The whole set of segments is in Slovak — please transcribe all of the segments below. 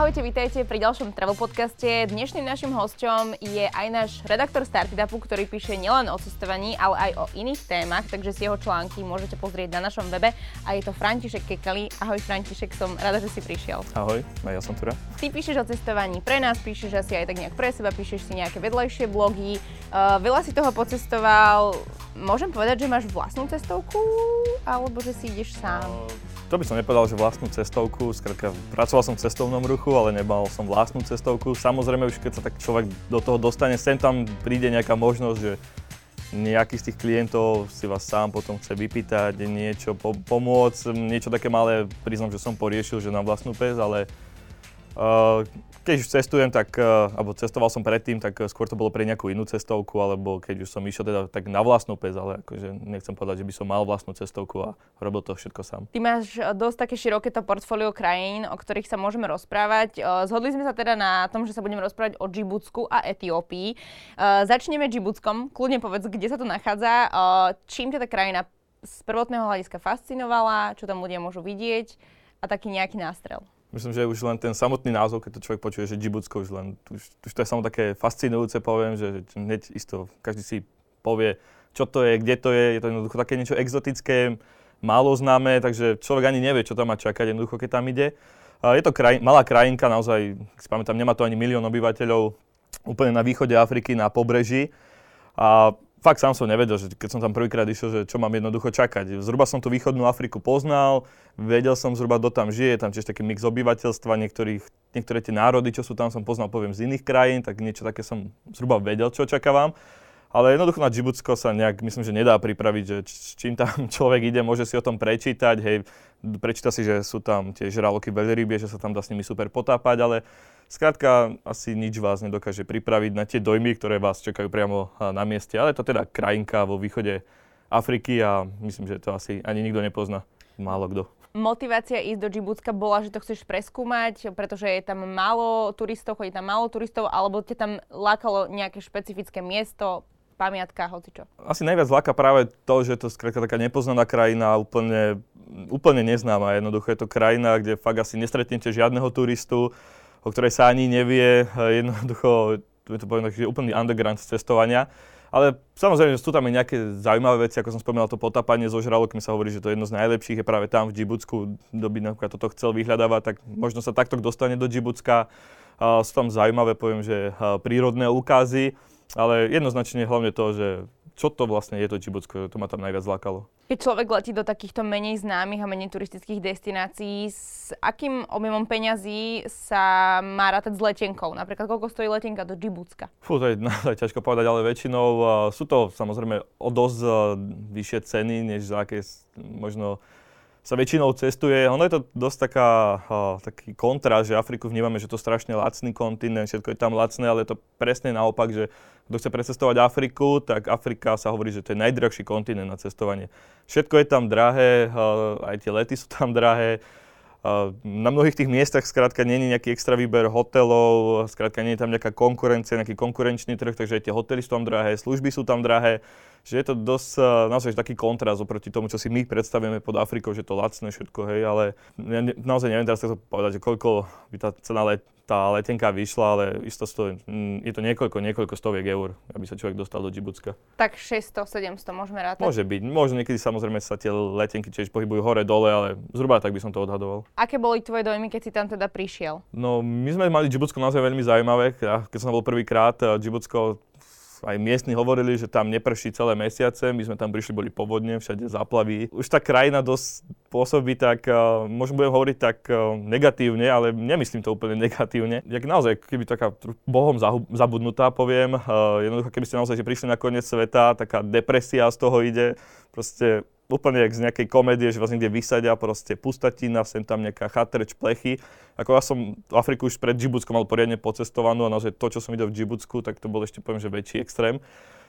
Ahojte, vítajte pri ďalšom travel podcaste. Dnešným našim hosťom je aj náš redaktor Startupu, ktorý píše nielen o cestovaní, ale aj o iných témach, takže si jeho články môžete pozrieť na našom webe. A je to František Kekali. Ahoj František, som rada, že si prišiel. Ahoj, ja som tu Ty píšeš o cestovaní pre nás, píšeš asi aj tak nejak pre seba, píšeš si nejaké vedľajšie blogy. Uh, veľa si toho pocestoval. Môžem povedať, že máš vlastnú cestovku, alebo že si ideš sám? Uh to by som nepovedal, že vlastnú cestovku, skrátka pracoval som v cestovnom ruchu, ale nemal som vlastnú cestovku. Samozrejme už keď sa tak človek do toho dostane, sem tam príde nejaká možnosť, že nejaký z tých klientov si vás sám potom chce vypýtať, niečo po- pomôcť, niečo také malé, priznám, že som poriešil, že na vlastnú pes, ale uh, keď už cestujem, tak, eh, alebo cestoval som predtým, tak eh, skôr to bolo pre nejakú inú cestovku, alebo keď už som išiel teda tak na vlastnú pes, ale akože nechcem povedať, že by som mal vlastnú cestovku a robil to všetko sám. Ty máš eh, dosť také široké to portfólio krajín, o ktorých sa môžeme rozprávať. Zhodli sme sa teda na tom, že sa budeme rozprávať o Džibutsku a Etiópii. Začneme Džibutskom, kľudne povedz, kde sa to nachádza, čím teda krajina z prvotného hľadiska fascinovala, čo tam ľudia môžu vidieť a taký nejaký nástrel. Myslím, že už len ten samotný názov, keď to človek počuje, že Džibutsko, už len, už, už to je samo také fascinujúce, poviem, že, hneď isto každý si povie, čo to je, kde to je, je to jednoducho také niečo exotické, málo známe, takže človek ani nevie, čo tam má čakať jednoducho, keď tam ide. Je to kraj, malá krajinka, naozaj, si pamätám, nemá to ani milión obyvateľov, úplne na východe Afriky, na pobreží. A fakt sám som nevedel, že keď som tam prvýkrát išiel, že čo mám jednoducho čakať. Zhruba som tú východnú Afriku poznal, vedel som zhruba, kto tam žije, tam tiež taký mix obyvateľstva, niektorých, niektoré tie národy, čo sú tam, som poznal, poviem, z iných krajín, tak niečo také som zhruba vedel, čo očakávam. Ale jednoducho na Džibutsko sa nejak, myslím, že nedá pripraviť, že čím tam človek ide, môže si o tom prečítať, hej, prečíta si, že sú tam tie žraloky veľrybie, že sa tam dá s nimi super potápať, ale skrátka asi nič vás nedokáže pripraviť na tie dojmy, ktoré vás čakajú priamo na mieste. Ale je to teda krajinka vo východe Afriky a myslím, že to asi ani nikto nepozná. Málo kto motivácia ísť do Džibutska bola, že to chceš preskúmať, pretože je tam málo turistov, chodí tam málo turistov, alebo ťa tam lákalo nejaké špecifické miesto, pamiatka, hocičo? Asi najviac láka práve to, že to je taká nepoznaná krajina, úplne, úplne neznáma. Jednoducho je to krajina, kde fakt asi nestretnete žiadneho turistu, o ktorej sa ani nevie. Jednoducho, to poviem tak, úplný underground cestovania. Ale samozrejme, sú tam aj nejaké zaujímavé veci, ako som spomínal, to potapanie zo žralokmi sa hovorí, že to je jedno z najlepších, je práve tam v Džibutsku, kto by napríklad toto chcel vyhľadávať, tak možno sa takto dostane do Džibutska. Sú tam zaujímavé, poviem, že prírodné úkazy. Ale jednoznačne hlavne to, že čo to vlastne je to Džibutsko, to ma tam najviac lákalo. Keď človek letí do takýchto menej známych a menej turistických destinácií, s akým objemom peňazí sa má rátať s letenkou? Napríklad, koľko stojí letenka do Džibutska? Fú, to je naozaj ťažko povedať, ale väčšinou sú to samozrejme o dosť vyššie ceny, než za aké možno sa väčšinou cestuje. Ono je to dosť taká, uh, taký kontrast, že Afriku vnímame, že to je strašne lacný kontinent, všetko je tam lacné, ale je to presne naopak, že kto chce precestovať Afriku, tak Afrika sa hovorí, že to je najdrahší kontinent na cestovanie. Všetko je tam drahé, uh, aj tie lety sú tam drahé, na mnohých tých miestach skrátka je nejaký extra výber hotelov, skrátka nie je tam nejaká konkurencia, nejaký konkurenčný trh, takže aj tie hotely sú tam drahé, služby sú tam drahé, že je to dosť naozaj taký kontrast oproti tomu, čo si my predstavujeme pod Afrikou, že to lacné všetko, hej, ale ja naozaj neviem teraz to povedať, že koľko by tá cena let, tá letenka vyšla, ale isto stojí, mm, je to niekoľko, niekoľko stoviek eur, aby sa človek dostal do Džibutska. Tak 600, 700 môžeme rátať? Môže byť. Možno niekedy samozrejme sa tie letenky tiež pohybujú hore, dole, ale zhruba tak by som to odhadoval. Aké boli tvoje dojmy, keď si tam teda prišiel? No, my sme mali Džibutsko naozaj veľmi zaujímavé. Keď som bol prvýkrát, Džibutsko aj miestni hovorili, že tam neprší celé mesiace, my sme tam prišli, boli povodne, všade záplavy. Už tá krajina dosť pôsobí tak, uh, možno budem hovoriť tak uh, negatívne, ale nemyslím to úplne negatívne. Jak naozaj, keby taká bohom zabudnutá, poviem, uh, jednoducho, keby ste naozaj prišli na koniec sveta, taká depresia z toho ide, proste úplne jak z nejakej komédie, že vás niekde vysadia, proste pustatina, sem tam nejaká chatreč, plechy. Ako ja som Afriku už pred Džibutskom mal poriadne pocestovanú a naozaj to, čo som videl v Džibutsku, tak to bol ešte poviem, že väčší extrém.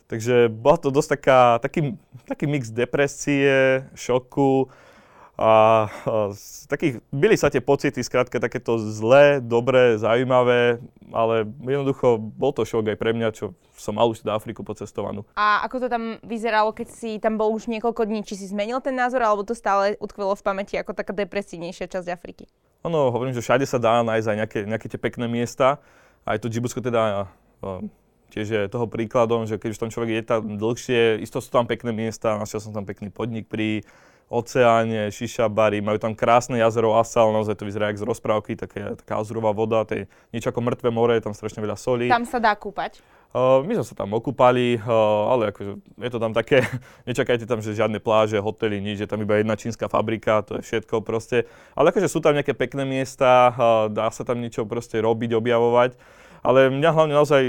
Takže bola to dosť taká, taký, taký mix depresie, šoku, a, a takých, byli sa tie pocity, skrátka takéto zlé, dobré, zaujímavé, ale jednoducho bol to šok aj pre mňa, čo som mal už teda Afriku pocestovanú. A ako to tam vyzeralo, keď si tam bol už niekoľko dní? Či si zmenil ten názor, alebo to stále utkvelo v pamäti ako taká depresívnejšia časť Afriky? ono, hovorím, že všade sa dá nájsť aj nejaké, nejaké tie pekné miesta. Aj to Džibutsko teda tiež je toho príkladom, že keď už tam človek je tam dlhšie, isto sú tam pekné miesta, našiel som tam pekný podnik pri oceáne, šiša bary, majú tam krásne jazero Asal, naozaj to vyzerá jak z rozprávky, také, taká azurová voda, to je niečo ako mŕtve more, je tam strašne veľa solí. Tam sa dá kúpať? Uh, my sme sa tam okúpali, uh, ale akože je to tam také, nečakajte tam, že žiadne pláže, hotely, nič, je tam iba jedna čínska fabrika, to je všetko proste. Ale akože sú tam nejaké pekné miesta, uh, dá sa tam niečo proste robiť, objavovať. Ale mňa hlavne naozaj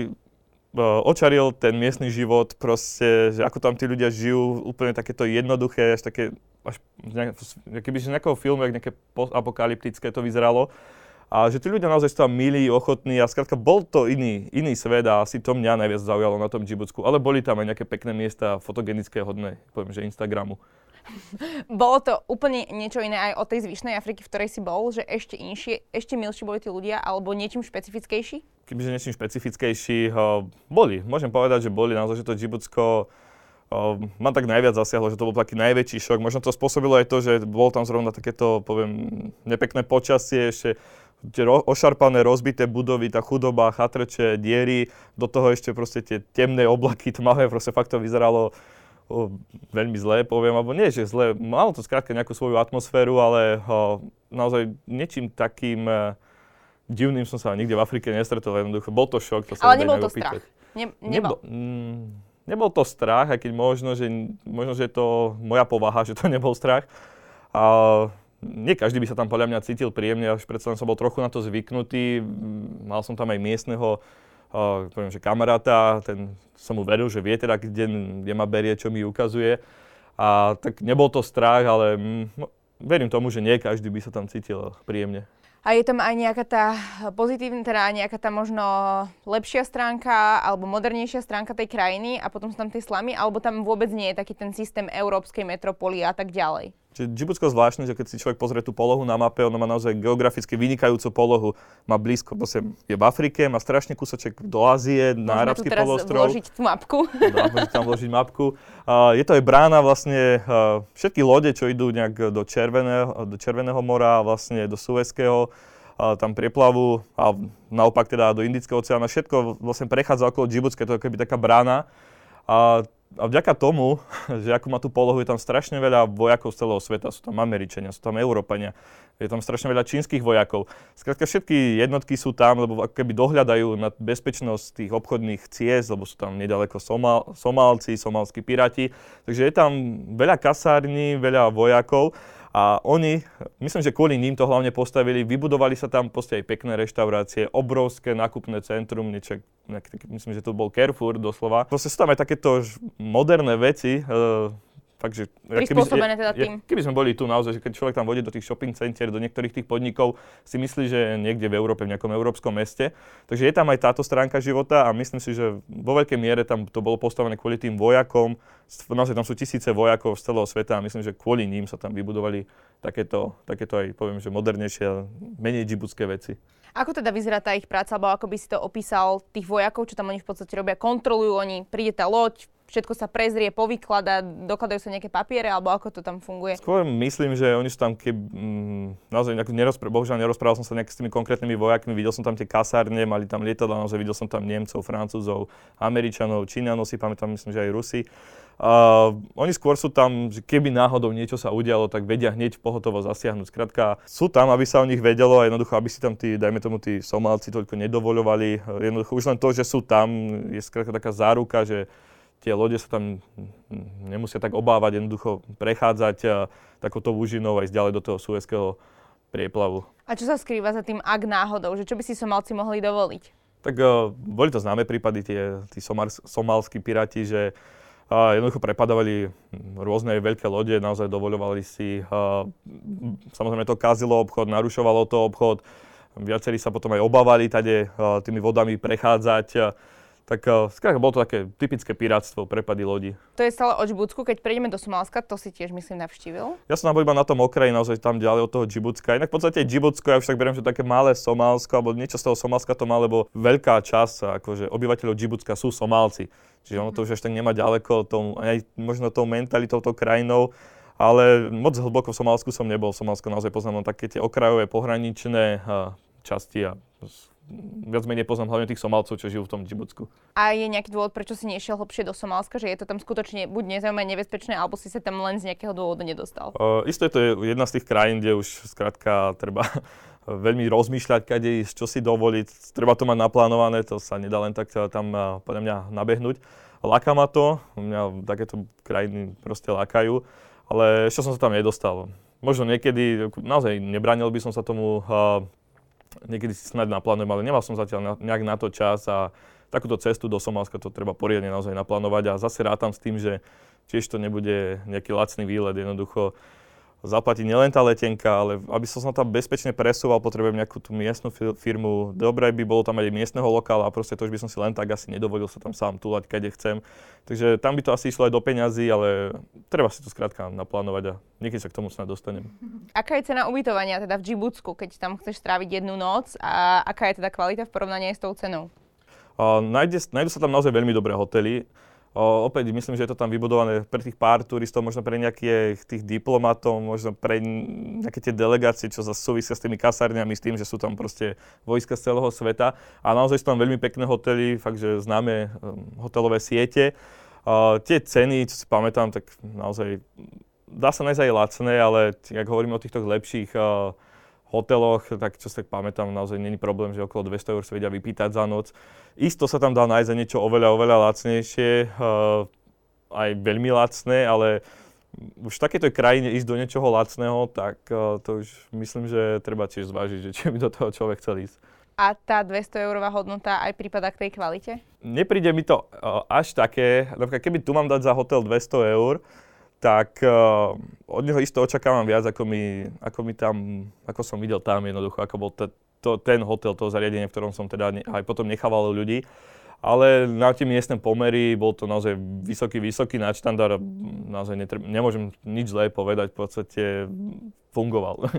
očaril ten miestny život, proste, že ako tam tí ľudia žijú, úplne takéto jednoduché, až také, až keby z nejakého filmu, jak nejaké apokalyptické to vyzeralo. A že tí ľudia naozaj sú tam milí, ochotní a skrátka bol to iný, iný svet a asi to mňa najviac zaujalo na tom Džibutsku. Ale boli tam aj nejaké pekné miesta, fotogenické, hodné, poviem, že Instagramu. Bolo to úplne niečo iné aj od tej zvyšnej Afriky, v ktorej si bol, že ešte inšie, ešte milší boli tí ľudia, alebo niečím špecifickejší? Kebyže niečím špecifickejší, uh, boli. Môžem povedať, že boli naozaj, že to Džibutsko uh, ma tak najviac zasiahlo, že to bol taký najväčší šok. Možno to spôsobilo aj to, že bolo tam zrovna takéto, poviem, nepekné počasie, ešte tie ro- ošarpané, rozbité budovy, tá chudoba, chatrče, diery, do toho ešte proste tie temné oblaky, tmavé, proste fakt to vyzeralo o, veľmi zlé, poviem, alebo nie, že zlé, malo to skrátka nejakú svoju atmosféru, ale o, naozaj niečím takým e, divným som sa nikde v Afrike nestretol, jednoducho, bol to šok. To sa ale nebol to strach. Ne, nebol. Nebol, mm, nebol to strach, aj keď možno, že, možno, že je to moja povaha, že to nebol strach. A, nie každý by sa tam podľa mňa cítil príjemne, až predsa som bol trochu na to zvyknutý. Mal som tam aj miestneho uh, poviem, že kamaráta, ten som mu veril, že vie teda, kde, kde ma berie, čo mi ukazuje. A tak nebol to strach, ale mm, no, verím tomu, že nie každý by sa tam cítil príjemne. A je tam aj nejaká tá pozitívna, teda nejaká tá možno lepšia stránka alebo modernejšia stránka tej krajiny a potom sú tam tie slamy, alebo tam vôbec nie je taký ten systém európskej metropoly a tak ďalej? Čiže Džibutsko zvláštne, že keď si človek pozrie tú polohu na mape, ono má naozaj geograficky vynikajúcu polohu. Má blízko, proste je v Afrike, má strašne kúsoček do Ázie, na arabský polostrov. vložiť tú mapku. Dá, môžete tam vložiť mapku. Uh, je to aj brána vlastne, uh, všetky lode, čo idú nejak do Červeného, do Červeného mora, vlastne do Suezského, uh, tam prieplavu a naopak teda do Indického oceána, všetko vlastne prechádza okolo Džibutska, to je keby taká brána. A a vďaka tomu, že ako má tú polohu, je tam strašne veľa vojakov z celého sveta. Sú tam Američania, sú tam Európania, je tam strašne veľa čínskych vojakov. Skrátka všetky jednotky sú tam, lebo ako keby dohľadajú na bezpečnosť tých obchodných ciest, lebo sú tam nedaleko Somal, Somálci, somalskí piráti. Takže je tam veľa kasární, veľa vojakov a oni, myslím, že kvôli ním to hlavne postavili, vybudovali sa tam proste aj pekné reštaurácie, obrovské nákupné centrum, niečo, myslím, že to bol Carrefour doslova. Proste sú tam aj takéto moderné veci, Takže, keby, teda tým. keby sme boli tu naozaj, že keď človek tam vodí do tých shopping center, do niektorých tých podnikov, si myslí, že je niekde v Európe, v nejakom európskom meste. Takže je tam aj táto stránka života a myslím si, že vo veľkej miere tam to bolo postavené kvôli tým vojakom. Naozaj tam sú tisíce vojakov z celého sveta a myslím, že kvôli ním sa tam vybudovali takéto, takéto aj poviem, že modernejšie a menej džibutské veci. Ako teda vyzerá tá ich práca, alebo ako by si to opísal tých vojakov, čo tam oni v podstate robia? Kontrolujú oni, príde tá loď, všetko sa prezrie, povykladá, dokladajú sa nejaké papiere, alebo ako to tam funguje? Skôr myslím, že oni sú tam, keď mm, naozaj nerozpr- bohužiaľ nerozprával som sa nejak s tými konkrétnymi vojakmi, videl som tam tie kasárne, mali tam lietadla, naozaj videl som tam Nemcov, Francúzov, Američanov, Číňanov si pamätám, myslím, že aj Rusi. Uh, oni skôr sú tam, že keby náhodou niečo sa udialo, tak vedia hneď pohotovo zasiahnuť. Skrátka, sú tam, aby sa o nich vedelo a jednoducho, aby si tam tí, dajme tomu, tí Somálci toľko nedovoľovali. Jednoducho, už len to, že sú tam, je skrátka taká záruka, že tie lode sa tam nemusia tak obávať, jednoducho prechádzať takouto úžinou aj ďalej do toho suezského prieplavu. A čo sa skrýva za tým, ak náhodou, že čo by si Somálci mohli dovoliť? Tak uh, boli to známe prípady, tie, tí somálski piráti, že a jednoducho prepadovali rôzne veľké lode, naozaj dovoľovali si. A samozrejme to kazilo obchod, narušovalo to obchod. Viacerí sa potom aj obávali tade tými vodami prechádzať. Tak skrátka bolo to také typické pirátstvo, prepady lodi. To je stále o Džibutsku, keď prejdeme do Somálska, to si tiež myslím navštívil? Ja som iba na tom okraji, naozaj tam ďalej od toho Džibutska. Inak v podstate Džibutsko, ja už tak beriem, že také malé Somálsko, alebo niečo z toho Somálska to má, lebo veľká časť akože obyvateľov Džibutska sú Somálci. Čiže ono to už až tak nemá ďaleko, tom, aj možno tou mentalitou, tou krajinou. ale moc hlboko v Somálsku som nebol. Somálsko naozaj poznám len také tie okrajové pohraničné časti a viac menej poznám hlavne tých Somálcov, čo žijú v tom Džibutsku. A je nejaký dôvod, prečo si nešiel hlbšie do Somálska, že je to tam skutočne buď nezaujímavé, nebezpečné, alebo si sa tam len z nejakého dôvodu nedostal? Uh, isté, to je jedna z tých krajín, kde už skrátka treba veľmi rozmýšľať, kade ísť, čo si dovoliť. Treba to mať naplánované, to sa nedá len tak eh, tam uh, podľa mňa nabehnúť. Láka ma to, mňa takéto krajiny proste lákajú, ale ešte som sa tam nedostal. Možno niekedy, naozaj nebránil by som sa tomu, uh, niekedy si snad naplánujem, ale nemal som zatiaľ na, nejak na to čas a takúto cestu do Somálska to treba poriadne naozaj naplánovať. A zase rátam s tým, že tiež to nebude nejaký lacný výlet, jednoducho zaplatiť nielen tá letenka, ale aby som sa tam bezpečne presúval, potrebujem nejakú tú miestnu firmu. Dobre by bolo tam aj miestneho lokála a proste to už by som si len tak asi nedovolil sa tam sám túlať, kade chcem. Takže tam by to asi išlo aj do peňazí, ale treba si to skrátka naplánovať a niekedy sa k tomu snad dostanem. Aká je cena ubytovania teda v Džibutsku, keď tam chceš stráviť jednu noc a aká je teda kvalita v porovnaní s tou cenou? Uh, nájde, nájdu sa tam naozaj veľmi dobré hotely. O, opäť myslím, že je to tam vybudované pre tých pár turistov, možno pre nejakých tých diplomatov, možno pre nejaké tie delegácie, čo sa súvisia s tými kasárňami, s tým, že sú tam proste vojska z celého sveta. A naozaj sú tam veľmi pekné hotely, fakt, že známe um, hotelové siete. Uh, tie ceny, čo si pamätám, tak naozaj dá sa nájsť aj lacné, ale ak hovoríme o týchto lepších uh, hoteloch, tak čo sa tak pamätám, naozaj není problém, že okolo 200 eur sa vedia vypýtať za noc. Isto sa tam dá nájsť za niečo oveľa, oveľa lacnejšie, uh, aj veľmi lacné, ale už v takejto krajine ísť do niečoho lacného, tak uh, to už myslím, že treba tiež zvážiť, že či by do toho človek chcel ísť. A tá 200 eurová hodnota aj prípada k tej kvalite? Nepríde mi to uh, až také, napríklad keby tu mám dať za hotel 200 eur, tak uh, od neho isto očakávam viac, ako mi, ako mi tam, ako som videl tam jednoducho, ako bol te, to, ten hotel, to zariadenie, v ktorom som teda ne, aj potom nechával ľudí. Ale na tie miestne pomery bol to naozaj vysoký, vysoký nadštandard. Naozaj netreb, nemôžem nič zlé povedať, v podstate fungoval.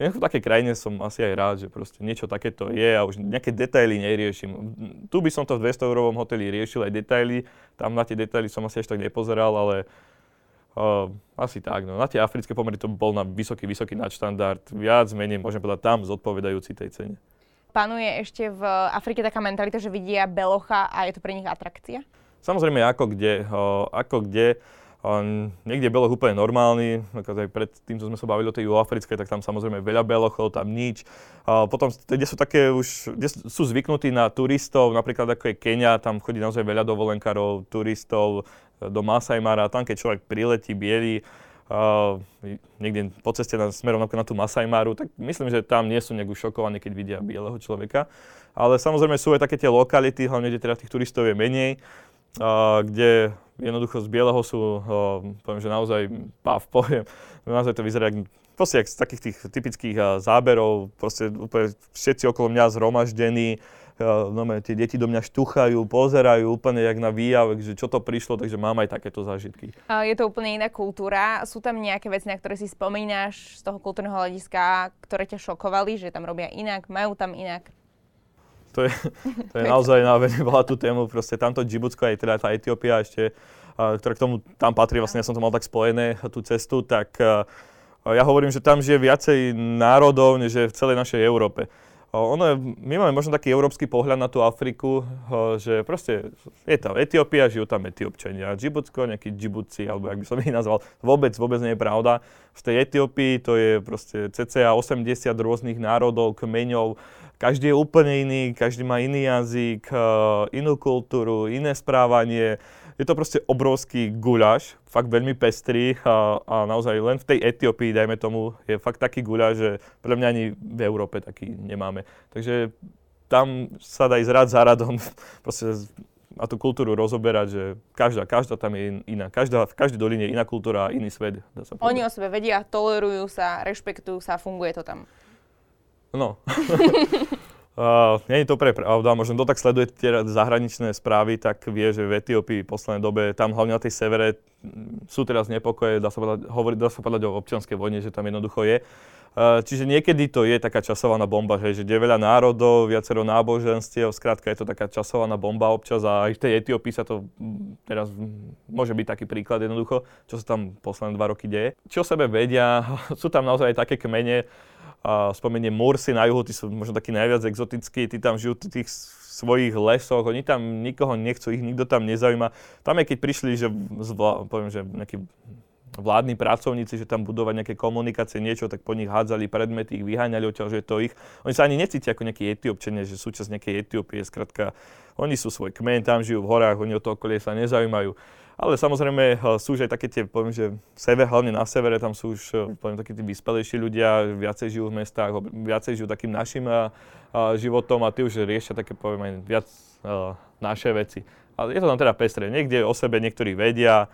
v takej krajine som asi aj rád, že proste niečo takéto je a už nejaké detaily neriešim. Tu by som to v 200 eurovom hoteli riešil aj detaily, tam na tie detaily som asi až tak nepozeral, ale Uh, asi tak, no. Na tie africké pomery to bol na vysoký, vysoký nadštandard. Viac menej, môžem povedať, tam zodpovedajúci tej cene. Panuje ešte v Afrike taká mentalita, že vidia belocha a je to pre nich atrakcia? Samozrejme, ako kde. Uh, ako kde. Um, niekde je beloch úplne normálny, aj pred tým, čo sme sa bavili o tej juhoafrickej, tak tam samozrejme veľa belochov, tam nič. Uh, potom, kde sú také už, kde sú zvyknutí na turistov, napríklad ako je Kenia, tam chodí naozaj veľa dovolenkárov, turistov, do Masai Mara, tam keď človek priletí biely, uh, niekde po ceste na, smerom na, tú Masai tak myslím, že tam nie sú nejak šokovaní, keď vidia bieleho človeka. Ale samozrejme sú aj také tie lokality, hlavne kde teda tých turistov je menej, uh, kde jednoducho z bieleho sú, uh, poviem, že naozaj páv, poviem, naozaj to vyzerá proste z takých tých typických uh, záberov, proste úplne všetci okolo mňa zhromaždení, no, tie deti do mňa štuchajú, pozerajú úplne jak na výjavek, že čo to prišlo, takže mám aj takéto zážitky. Je to úplne iná kultúra. Sú tam nejaké veci, na ktoré si spomínaš z toho kultúrneho hľadiska, ktoré ťa šokovali, že tam robia inak, majú tam inak? To je, to je naozaj na veľmi tú tému. Proste tamto Džibutsko, aj teda tá Etiópia ešte, ktorá k tomu tam patrí, vlastne ja som to mal tak spojené, tú cestu, tak ja hovorím, že tam žije viacej národov, než je v celej našej Európe. Ono je, my máme možno taký európsky pohľad na tú Afriku, že proste je tam Etiópia, žijú tam Etiópčania. Džibutsko, nejakí Džibutci, alebo jak by som ich nazval, vôbec, vôbec nie je pravda. V tej Etiópii to je proste cca 80 rôznych národov, kmeňov, každý je úplne iný, každý má iný jazyk, inú kultúru, iné správanie je to proste obrovský guľaš, fakt veľmi pestrý a, a naozaj len v tej Etiópii, dajme tomu, je fakt taký guľaš, že pre mňa ani v Európe taký nemáme. Takže tam sa dá ísť rád za radom, proste a tú kultúru rozoberať, že každá, každá tam je iná. Každá, v každej doline je iná kultúra a iný svet. Dá sa Oni o sebe vedia, tolerujú sa, rešpektujú sa, funguje to tam. No. Uh, nie je to pre pravda, možno kto tak sleduje tie zahraničné správy, tak vie, že v Etiópii v poslednej dobe, tam hlavne na tej severe, sú teraz nepokoje, dá sa povedať, hovoriť, dá sa povedať o občianskej vojne, že tam jednoducho je. Čiže niekedy to je taká časovaná bomba, že je veľa národov, viacero náboženstiev, skrátka je to taká časovaná bomba občas a aj v tej Etiópii sa to teraz môže byť taký príklad jednoducho, čo sa tam posledné dva roky deje. Čo o sebe vedia, sú tam naozaj také kmene, a spomeniem Mursi na juhu, tí sú možno takí najviac exotickí, tí tam žijú tých svojich lesoch, oni tam nikoho nechcú, ich nikto tam nezaujíma. Tam je, keď prišli, že, zvla, poviem, že nejaký vládni pracovníci, že tam budovať nejaké komunikácie, niečo, tak po nich hádzali predmety, ich vyháňali odtiaľ, že je to ich. Oni sa ani necítia ako nejakí etiópčania, že súčasť nejakej Etiópie. Skratka, oni sú svoj kmen, tam žijú v horách, oni o to okolie sa nezaujímajú. Ale samozrejme eh, sú už aj také tie, poviem, že sever, hlavne na severe, tam sú už, eh, poviem, takí tí vyspelejší ľudia, viacej žijú v mestách, viacej žijú takým našim a, eh, a životom a tí už riešia také, poviem, aj viac a, naše veci. Ale je to tam teda pestré. Niekde o sebe niektorí vedia,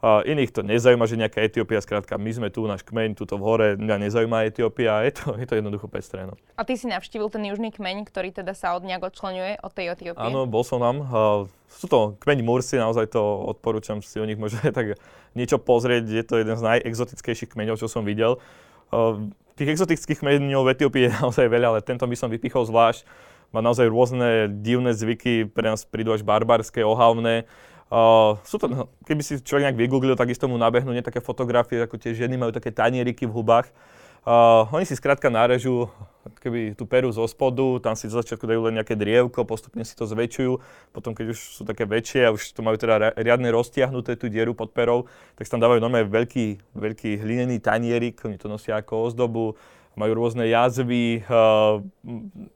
a iných to nezaujíma, že nejaká Etiópia, skrátka my sme tu, náš kmeň, tuto v hore, mňa nezaujíma Etiópia, je to, je to jednoducho pestré. No. A ty si navštívil ten južný kmeň, ktorý teda sa od nejak odčlenuje od tej Etiópie? Áno, bol som tam. Sú to kmeň Mursi, naozaj to odporúčam si o nich môžete tak niečo pozrieť. Je to jeden z najexotickejších kmeňov, čo som videl. Tých exotických kmeňov v Etiópii je naozaj veľa, ale tento by som vypichol zvlášť. Má naozaj rôzne divné zvyky, pre nás prídu až barbarské, ohavné. Uh, sú to, keby si človek nejak vygooglil, takisto mu nabehnú nie také fotografie, ako tie ženy majú také tanieriky v hubách. Uh, oni si skrátka nárežú keby tú peru zo spodu, tam si zo začiatku dajú len nejaké drievko, postupne si to zväčšujú, potom keď už sú také väčšie a už to majú teda riadne roztiahnuté tú dieru pod perou, tak tam dávajú normálne veľký, veľký hlinený tanierik, oni to nosia ako ozdobu, majú rôzne jazvy,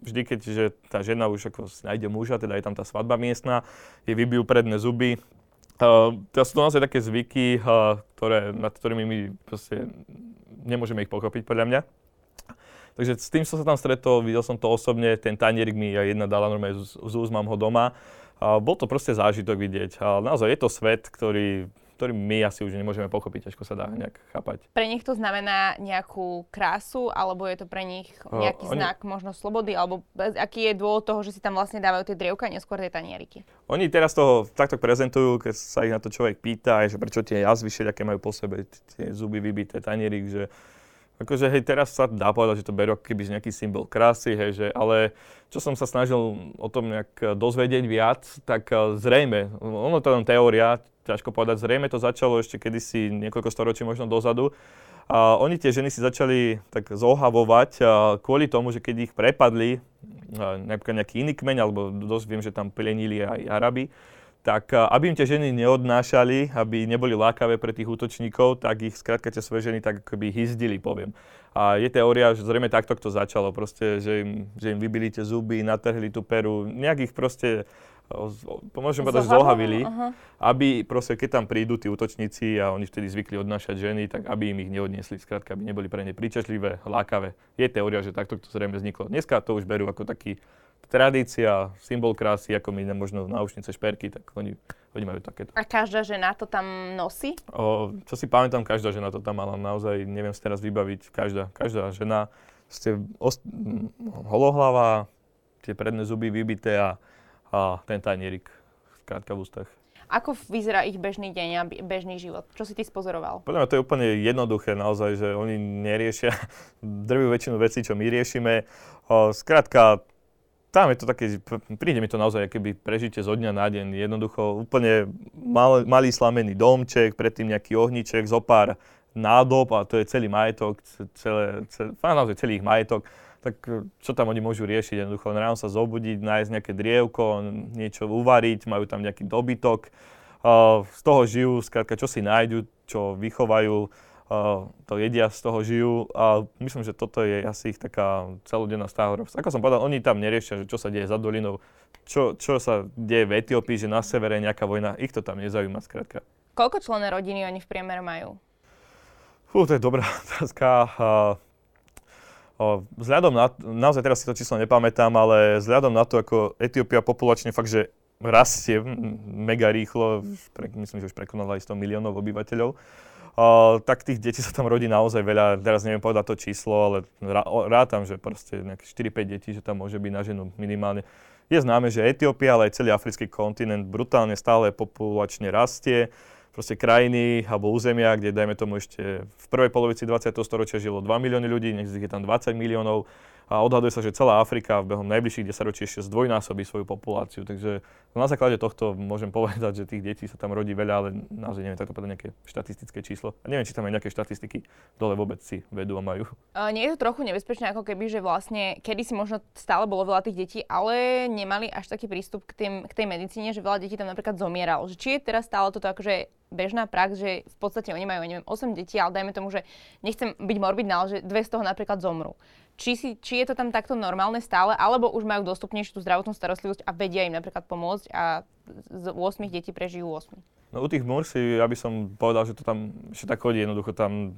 vždy keď že tá žena už ako nájde muža, teda je tam tá svadba miestna, je vybijú predné zuby. To sú to naozaj také zvyky, ktoré, nad ktorými my proste nemôžeme ich pochopiť podľa mňa. Takže s tým som sa tam stretol, videl som to osobne, ten tanierik mi jedna dala normálne z, z úz, mám ho doma. A bol to proste zážitok vidieť. A naozaj je to svet, ktorý ktorý my asi už nemôžeme pochopiť, ťažko sa dá nejak chápať. Pre nich to znamená nejakú krásu, alebo je to pre nich nejaký uh, oni... znak možno slobody, alebo aký je dôvod toho, že si tam vlastne dávajú tie drievka, neskôr tie tanieriky? Oni teraz toho takto prezentujú, keď sa ich na to človek pýta, že prečo tie jazvy aké majú po sebe, tie zuby vybité, tanierik, že Akože hej, teraz sa dá povedať, že to berú keby nejaký symbol krásy, hej, že, ale čo som sa snažil o tom nejak dozvedieť viac, tak eh, zrejme, ono to len teória, ťažko povedať, zrejme to začalo ešte kedysi niekoľko storočí možno dozadu. A oni tie ženy si začali tak zohavovať a kvôli tomu, že keď ich prepadli, napríklad nejaký iný kmeň, alebo dosť viem, že tam plenili aj Araby, tak aby im tie ženy neodnášali, aby neboli lákavé pre tých útočníkov, tak ich skrátka tie svoje ženy tak akoby hyzdili, poviem. A je teória, že zrejme takto to začalo, proste, že im, že im vybili tie zuby, natrhli tú peru, nejak ich proste môžem povedať, zohavili, aby proste, keď tam prídu tí útočníci a oni vtedy zvykli odnášať ženy, tak aby im ich neodniesli, skrátka, aby neboli pre ne príčetlivé, lákavé. Je teória, že takto to zrejme vzniklo. Dneska to už berú ako taký tradícia, symbol krásy, ako my možno náušnice šperky, tak oni, oni majú takéto. A každá žena to tam nosí? O, čo si pamätám, každá žena to tam mala, naozaj neviem si teraz vybaviť, každá, každá žena ste ost- holohlava, tie predné zuby vybité a a ten tanierik krátka v ústach. Ako vyzerá ich bežný deň a bežný život? Čo si ty spozoroval? Podľa mňa to je úplne jednoduché naozaj, že oni neriešia drvú väčšinu vecí, čo my riešime. skrátka, tam je to také, príde mi to naozaj keby prežite zo dňa na deň. Jednoducho úplne mal, malý slamený domček, predtým nejaký ohniček, zopár nádob a to je celý majetok, celé, celé, naozaj celý ich majetok tak e, čo tam oni môžu riešiť? Jednoducho ráno sa zobudiť, nájsť nejaké drievko, niečo uvariť, majú tam nejaký dobytok. Z toho žijú, skrátka, čo si nájdu, čo vychovajú, to jedia, z toho žijú a myslím, že toto je asi ich taká celodenná stáhorovsť. Ako som povedal, oni tam neriešia, že čo sa deje za dolinou, čo, čo sa deje v Etiópii, že na severe je nejaká vojna, ich to tam nezaujíma skrátka. Koľko členné rodiny oni v priemere majú? Fú, to je dobrá otázka. Vzhľadom na, naozaj teraz si to číslo nepamätám, ale vzhľadom na to, ako Etiópia populačne fakt, že rastie mega rýchlo, pre, myslím, že už prekonala aj 100 miliónov obyvateľov, o, tak tých detí sa tam rodí naozaj veľa. Teraz neviem povedať to číslo, ale rá, rátam, že proste nejaké 4-5 detí, že tam môže byť na ženu minimálne. Je známe, že Etiópia, ale aj celý africký kontinent brutálne stále populačne rastie proste krajiny alebo územia, kde dajme tomu ešte v prvej polovici 20. storočia žilo 2 milióny ľudí, nech je tam 20 miliónov a odhaduje sa, že celá Afrika v behom najbližších 10 ročí ešte zdvojnásobí svoju populáciu. Takže na základe tohto môžem povedať, že tých detí sa tam rodí veľa, ale naozaj neviem takto povedať nejaké štatistické číslo. A neviem, či tam aj nejaké štatistiky dole vôbec si vedú a majú. Uh, nie je to trochu nebezpečné, ako keby, že vlastne kedy si možno stále bolo veľa tých detí, ale nemali až taký prístup k, tým, k tej medicíne, že veľa detí tam napríklad zomieralo. Či je teraz stále toto akože bežná prax, že v podstate oni majú, neviem, 8 detí, ale dajme tomu, že nechcem byť morbidná, ale že dve z toho napríklad zomrú či, si, či je to tam takto normálne stále, alebo už majú dostupnejšiu tú zdravotnú starostlivosť a vedia im napríklad pomôcť a z 8 detí prežijú 8. No u tých Mursi, ja by som povedal, že to tam ešte tak chodí, jednoducho tam,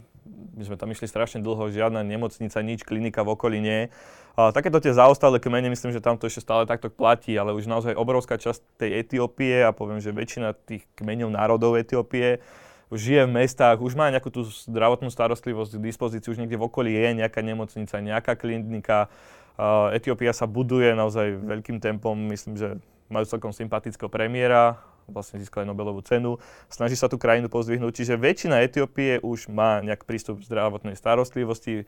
my sme tam išli strašne dlho, žiadna nemocnica, nič, klinika v okolí nie. A takéto tie zaostalé kmene, myslím, že tam to ešte stále takto platí, ale už naozaj obrovská časť tej Etiópie a poviem, že väčšina tých kmeňov národov Etiópie žije v mestách, už má nejakú tú zdravotnú starostlivosť k dispozícii, už niekde v okolí je nejaká nemocnica, nejaká klinika. Uh, Etiópia sa buduje naozaj veľkým tempom, myslím, že majú celkom sympatického premiéra, vlastne získali Nobelovú cenu, snaží sa tú krajinu pozdvihnúť, čiže väčšina Etiópie už má nejak prístup k zdravotnej starostlivosti,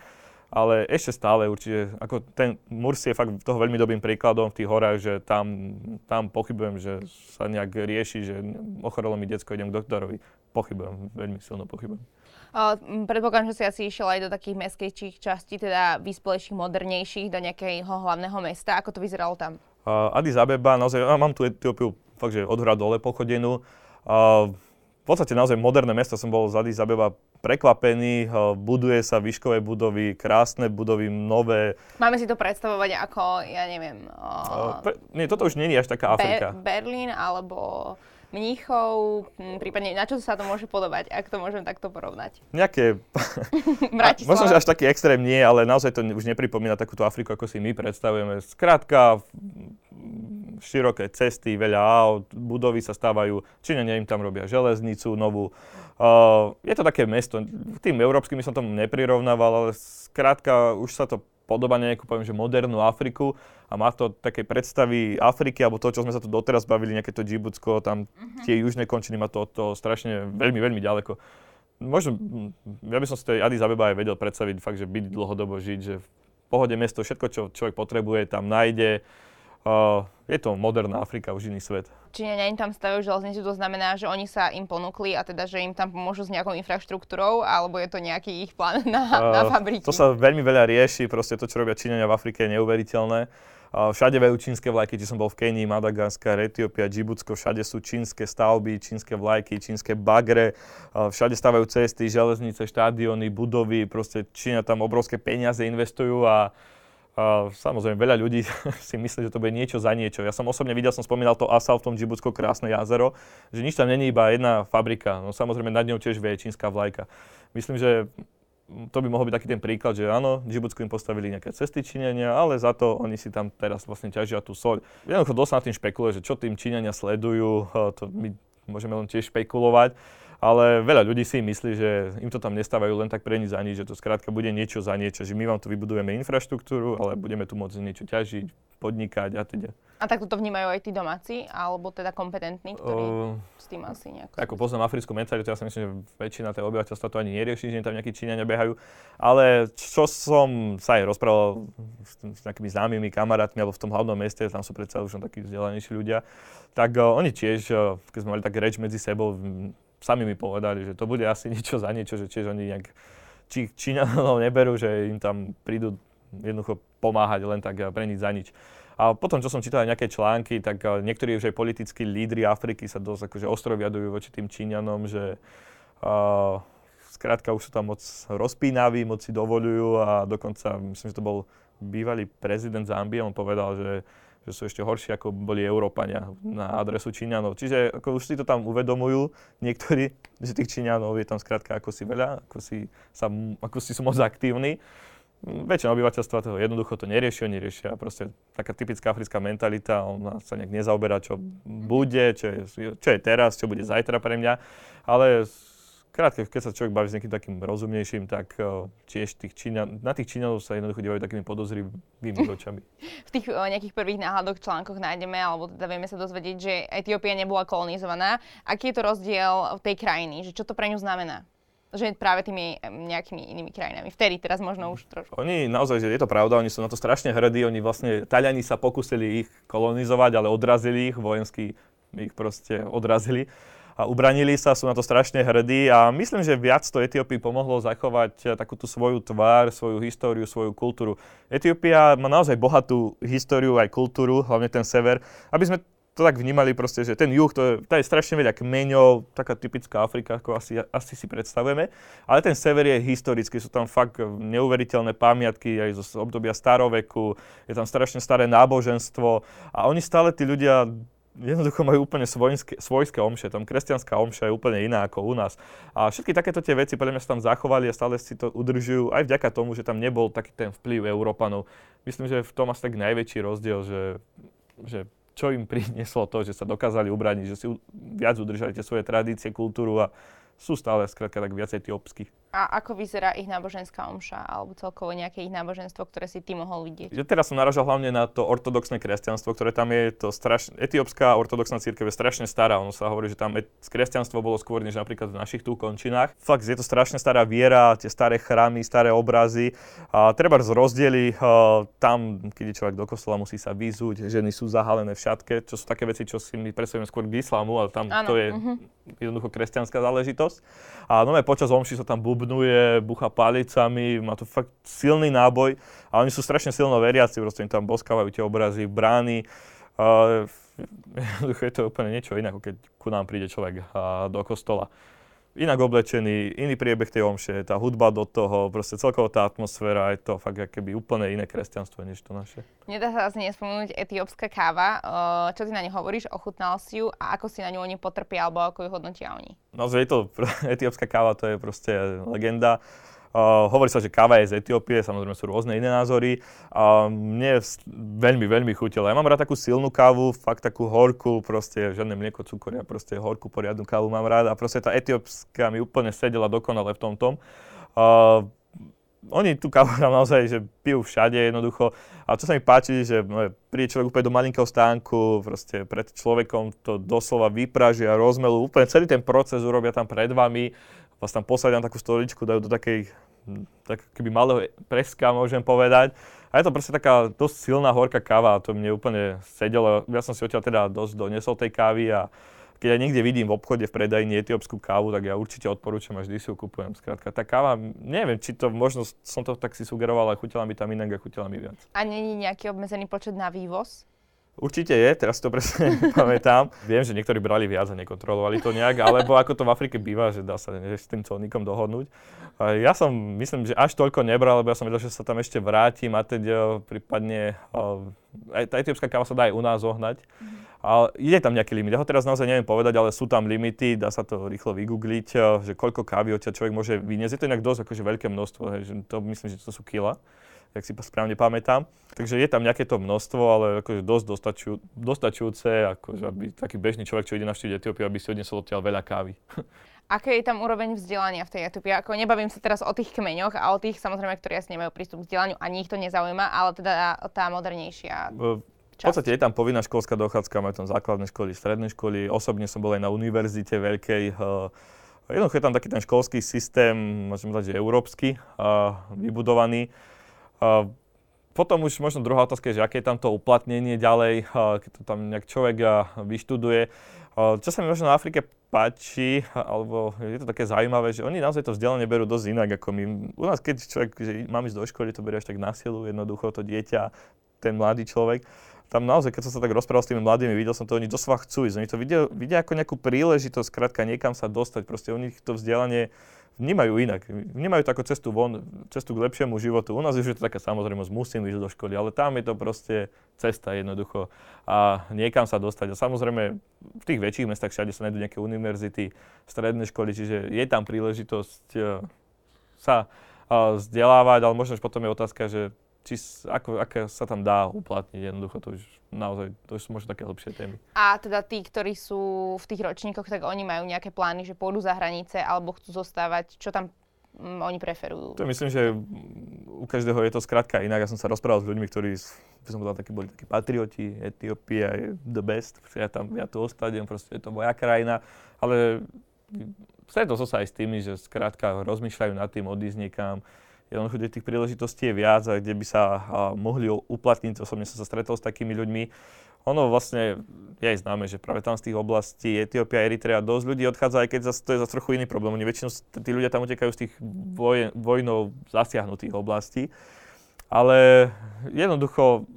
ale ešte stále určite, ako ten Mursi je fakt toho veľmi dobrým príkladom v tých horách, že tam, tam pochybujem, že sa nejak rieši, že ochorelo mi detsko, idem k doktorovi. Pochybujem, veľmi silno pochybujem. Uh, predpokladám, že si asi išiel aj do takých mestskejších častí, teda vyspelejších, modernejších, do nejakého hlavného mesta. Ako to vyzeralo tam? Uh, Addis Abeba, naozaj, ja mám tu Etiópiu fakt, že od hora dole pochodenú. Uh, v podstate naozaj moderné mesto som bol z Addis Abeba prekvapený, buduje sa výškové budovy, krásne budovy, nové. Máme si to predstavovať ako, ja neviem... Uh, Pre, nie, toto už nie je až taká Afrika. Be- Berlín alebo Mníchov, prípadne na čo sa to môže podobať, ak to môžem takto porovnať? Nejaké... Možno, že až taký extrém nie, ale naozaj to už nepripomína takúto Afriku, ako si my predstavujeme. Skrátka, široké cesty, veľa aut, budovy sa stávajú, Číňania im tam robia železnicu novú. Uh, je to také mesto, tým európskym som tomu neprirovnával, ale skrátka už sa to podoba nejakú, poviem, že modernú Afriku a má to také predstavy Afriky, alebo to, čo sme sa tu doteraz bavili, nejaké to Džibutsko, tam uh-huh. tie južné končiny má to, to strašne veľmi, veľmi ďaleko. Možno, ja by som si tej Addis Abeba aj vedel predstaviť fakt, že byť dlhodobo žiť, že v pohode mesto, všetko, čo človek potrebuje, tam nájde. Uh, je to moderná Afrika, už iný svet. Číňania im tam stavajú železnicu, to znamená, že oni sa im ponúkli a teda, že im tam pomôžu s nejakou infraštruktúrou, alebo je to nejaký ich plán na, uh, na fabriky? To sa veľmi veľa rieši, proste to, čo robia Číňania v Afrike je neuveriteľné. Uh, všade vejú čínske vlajky, keď som bol v Kenii, Madagaskar, Etiópia, Džibutsko, všade sú čínske stavby, čínske vlajky, čínske bagre, uh, všade stavajú cesty, železnice, štádiony, budovy, proste Číňa tam obrovské peniaze investujú a a samozrejme, veľa ľudí si myslí, že to bude niečo za niečo. Ja som osobne videl, som spomínal to Asal v tom Džibutsko krásne jazero, že nič tam není iba jedna fabrika. No samozrejme, nad ňou tiež vie čínska vlajka. Myslím, že to by mohol byť taký ten príklad, že áno, Džibutsku im postavili nejaké cesty Číňania, ale za to oni si tam teraz vlastne ťažia tú soľ. Jednoducho dosť na tým špekuluje, že čo tým Číňania sledujú, to my môžeme len tiež špekulovať ale veľa ľudí si myslí, že im to tam nestávajú len tak pre nič za nič, že to skrátka bude niečo za niečo, že my vám tu vybudujeme infraštruktúru, ale budeme tu môcť niečo ťažiť, podnikať a teda. A takto to vnímajú aj tí domáci, alebo teda kompetentní, ktorí uh, s tým asi nejako... Ako poznám africkú mentalitu, ja si myslím, že väčšina tej obyvateľstva to ani nerieši, že tam nejakí Číňania behajú. Ale čo som sa aj rozprával s, s nejakými známymi kamarátmi, alebo v tom hlavnom meste, tam sú predsa už takí vzdelanejší ľudia, tak uh, oni tiež, uh, keď sme mali tak reč medzi sebou, sami mi povedali, že to bude asi niečo za niečo, že tiež oni nejak či, Číňanov neberú, že im tam prídu jednoducho pomáhať len tak pre nič za nič. A potom, čo som čítal aj nejaké články, tak niektorí už aj politickí lídry Afriky sa dosť akože ostro vyjadujú voči tým Číňanom, že uh, už sú tam moc rozpínaví, moc si dovolujú a dokonca, myslím, že to bol bývalý prezident Zambie, on povedal, že že sú ešte horší, ako boli Európania na adresu Číňanov. Čiže ako už si to tam uvedomujú niektorí, že tých Číňanov je tam skrátka ako si veľa, ako si, sa, ako si sú moc aktívni. Väčšina obyvateľstva toho jednoducho to nerieši, oni riešia proste taká typická africká mentalita, ona sa nejak nezaoberá, čo bude, čo je, čo je teraz, čo bude zajtra pre mňa, ale krátke, keď sa človek baví s nejakým takým rozumnejším, tak uh, tiež tých Číňa, na tých Číňanov sa jednoducho dívajú takými podozrivými očami. v tých uh, nejakých prvých náhľadoch článkoch nájdeme, alebo teda vieme sa dozvedieť, že Etiópia nebola kolonizovaná. Aký je to rozdiel tej krajiny? Že čo to pre ňu znamená? že práve tými nejakými inými krajinami. Vtedy, teraz možno už trošku. Oni naozaj, že je to pravda, oni sú na to strašne hrdí, oni vlastne, Taliani sa pokusili ich kolonizovať, ale odrazili ich, vojensky ich proste odrazili a ubranili sa, sú na to strašne hrdí a myslím, že viac to Etiópii pomohlo zachovať eh, takú tú svoju tvár, svoju históriu, svoju kultúru. Etiópia má naozaj bohatú históriu aj kultúru, hlavne ten sever, aby sme to tak vnímali proste, že ten juh, to je, to je strašne veľa kmeňov, taká typická Afrika, ako asi, asi si predstavujeme, ale ten sever je historický, sú tam fakt neuveriteľné pamiatky aj zo obdobia staroveku, je tam strašne staré náboženstvo a oni stále tí ľudia jednoducho majú úplne svojské, svojské omše. Tam kresťanská omša je úplne iná ako u nás. A všetky takéto tie veci podľa mňa sa tam zachovali a stále si to udržujú aj vďaka tomu, že tam nebol taký ten vplyv Európanov. Myslím, že v tom asi tak najväčší rozdiel, že, že čo im prinieslo to, že sa dokázali ubraniť, že si viac udržali tie svoje tradície, kultúru a sú stále skrátka tak viacej etiópsky. A ako vyzerá ich náboženská omša, alebo celkovo nejaké ich náboženstvo, ktoré si ty mohol vidieť? Ja teraz som naražal hlavne na to ortodoxné kresťanstvo, ktoré tam je, to strašne, etiópska ortodoxná církev je strašne stará, ono sa hovorí, že tam et, kresťanstvo bolo skôr než napríklad v našich tu končinách. Fakt, je to strašne stará viera, tie staré chrámy, staré obrazy. A treba z rozdiely, tam, keď je človek do kostola, musí sa vyzúť, ženy sú zahalené v šatke, čo sú také veci, čo si my predstavujeme skôr k islámu, ale tam ano, to je uh-huh. jednoducho kresťanská záležitosť. A no počas omši sa tam bubnuje, bucha palicami, má to fakt silný náboj a oni sú strašne silno veriaci, proste im tam boskávajú tie obrazy, brány. Uh, je to úplne niečo iné, ako keď ku nám príde človek uh, do kostola inak oblečený, iný priebeh tej omše, tá hudba do toho, proste celková tá atmosféra, je to fakt keby úplne iné kresťanstvo, než to naše. Nedá sa asi nespomenúť etiópska káva. Čo ty na ňu hovoríš? Ochutnal si ju a ako si na ňu oni potrpia, alebo ako ju hodnotia oni? No, je to, etiópska káva to je proste legenda. Uh, hovorí sa, že káva je z Etiópie, samozrejme sú rôzne iné názory. Uh, mne veľmi, veľmi chutila. Ja mám rád takú silnú kávu, fakt takú horkú, proste žiadne mlieko, cukor, ja proste horkú, poriadnu kávu mám rád a proste tá etiópska mi úplne sedela dokonale v tomto. Uh, oni tú kávu tam naozaj, že pijú všade jednoducho. A čo sa mi páči, že no, príde človek úplne do malinkého stánku, proste pred človekom to doslova vypražia, rozmelú, úplne celý ten proces urobia tam pred vami vás tam posadia na takú stoličku, dajú do takej, tak keby malého preska, môžem povedať. A je to proste taká dosť silná horká káva to mne úplne sedelo. Ja som si odtiaľ teda dosť donesol tej kávy a keď ja niekde vidím v obchode v predajni etiópsku kávu, tak ja určite odporúčam a vždy si ju kupujem. Skrátka, tá káva, neviem, či to možno som to tak si sugeroval, ale chutila mi tam inak a chutila mi viac. A není nejaký obmedzený počet na vývoz? Určite je, teraz to presne pamätám. Viem, že niektorí brali viac a nekontrolovali to nejak, alebo ako to v Afrike býva, že dá sa s tým colníkom dohodnúť. Ja som, myslím, že až toľko nebral, lebo ja som vedel, že sa tam ešte vrátim a teď e, prípadne, aj tá etiópska káva sa dá aj u nás zohnať. Mm-hmm. Ale je tam nejaký limit. Ja ho teraz naozaj neviem povedať, ale sú tam limity, dá sa to rýchlo vygoogliť, e, že koľko kávy od človek môže vyniesť. Je to inak dosť akože veľké množstvo, hej, že to myslím, že to sú kila ak si správne pamätám. Takže je tam nejaké to množstvo, ale akože dosť dostačujú, dostačujúce, akože aby taký bežný človek, čo ide navštíviť Etiópiu, aby si odnesol odtiaľ veľa kávy. Aké je tam úroveň vzdelania v tej Etiópii? Ako nebavím sa teraz o tých kmeňoch a o tých samozrejme, ktorí asi nemajú prístup k vzdelaniu, ani ich to nezaujíma, ale teda tá modernejšia. V podstate je tam povinná školská dochádzka, majú tam základné školy, stredné školy. Osobne som bol aj na univerzite veľkej. Jednoducho je tam taký ten školský systém, môžem povedať, že európsky, vybudovaný potom už možno druhá otázka je, že aké je tam to uplatnenie ďalej, keď to tam nejak človek vyštuduje. Čo sa mi možno na Afrike páči, alebo je to také zaujímavé, že oni naozaj to vzdelanie berú dosť inak ako my. U nás, keď človek, že mám ísť do školy, to berie až tak na silu, jednoducho to dieťa, ten mladý človek. Tam naozaj, keď som sa tak rozprával s tými mladými, videl som to, oni doslova chcú ísť. Oni to vidia, vidia ako nejakú príležitosť, krátka niekam sa dostať. Proste nich to vzdelanie vnímajú inak. Vnímajú to ako cestu von, cestu k lepšiemu životu. U nás je to taká samozrejmosť, musím ísť do školy, ale tam je to proste cesta jednoducho a niekam sa dostať. A samozrejme v tých väčších mestách všade sa nájdú nejaké univerzity, stredné školy, čiže je tam príležitosť e, sa vzdelávať, ale možno potom je otázka, že či ako, ako sa tam dá uplatniť, jednoducho to už naozaj, to už sú možno také lepšie témy. A teda tí, ktorí sú v tých ročníkoch, tak oni majú nejaké plány, že pôjdu za hranice alebo chcú zostávať, čo tam mm, oni preferujú? To myslím, že u každého je to skrátka inak. Ja som sa rozprával s ľuďmi, ktorí by som povedal, takí boli takí patrioti, Etiópia je the best, ja tam, ja tu ostanem, proste je to moja krajina, ale stretol som sa aj s tými, že skrátka rozmýšľajú nad tým odísť niekam, jednoducho, kde tých príležitostí je viac a kde by sa a, mohli uplatniť. Osobne som sa stretol s takými ľuďmi. Ono vlastne je aj známe, že práve tam z tých oblastí Etiópia, Eritrea dosť ľudí odchádza, aj keď zase to je za trochu iný problém. Oni väčšinou tí ľudia tam utekajú z tých voj, vojnou zasiahnutých oblastí. Ale jednoducho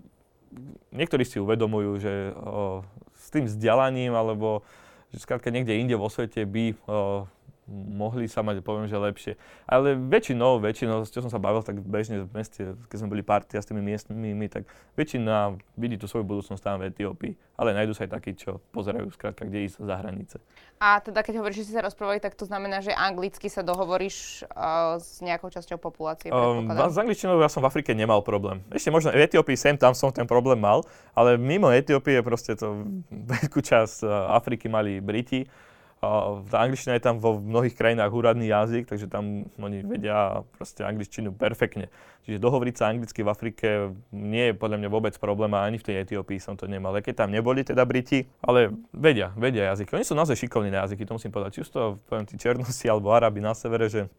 niektorí si uvedomujú, že o, s tým vzdialaním alebo že skrátka niekde inde vo svete by o, mohli sa mať, poviem, že lepšie. Ale väčšinou, väčšinou, čo som sa bavil tak bežne v meste, keď sme boli partia s tými miestnymi, tak väčšina vidí tú svoju budúcnosť tam v Etiópii. Ale nájdú sa aj takí, čo pozerajú skrátka, kde ísť za hranice. A teda keď hovoríš, že si sa rozprávali, tak to znamená, že anglicky sa dohovoríš uh, s nejakou časťou populácie? Um, s angličtinou ja som v Afrike nemal problém. Ešte možno v Etiópii sem tam som ten problém mal, ale mimo Etiópie proste to veľkú časť Afriky mali Briti tá angličtina je tam vo mnohých krajinách úradný jazyk, takže tam oni vedia proste angličtinu perfektne. Čiže dohovoriť sa anglicky v Afrike nie je podľa mňa vôbec problém ani v tej Etiópii som to nemal. Keď tam neboli teda Briti, ale vedia, vedia jazyky. Oni sú naozaj šikovní na jazyky, to musím povedať. Či poviem tí Černosi alebo Arabi na severe, že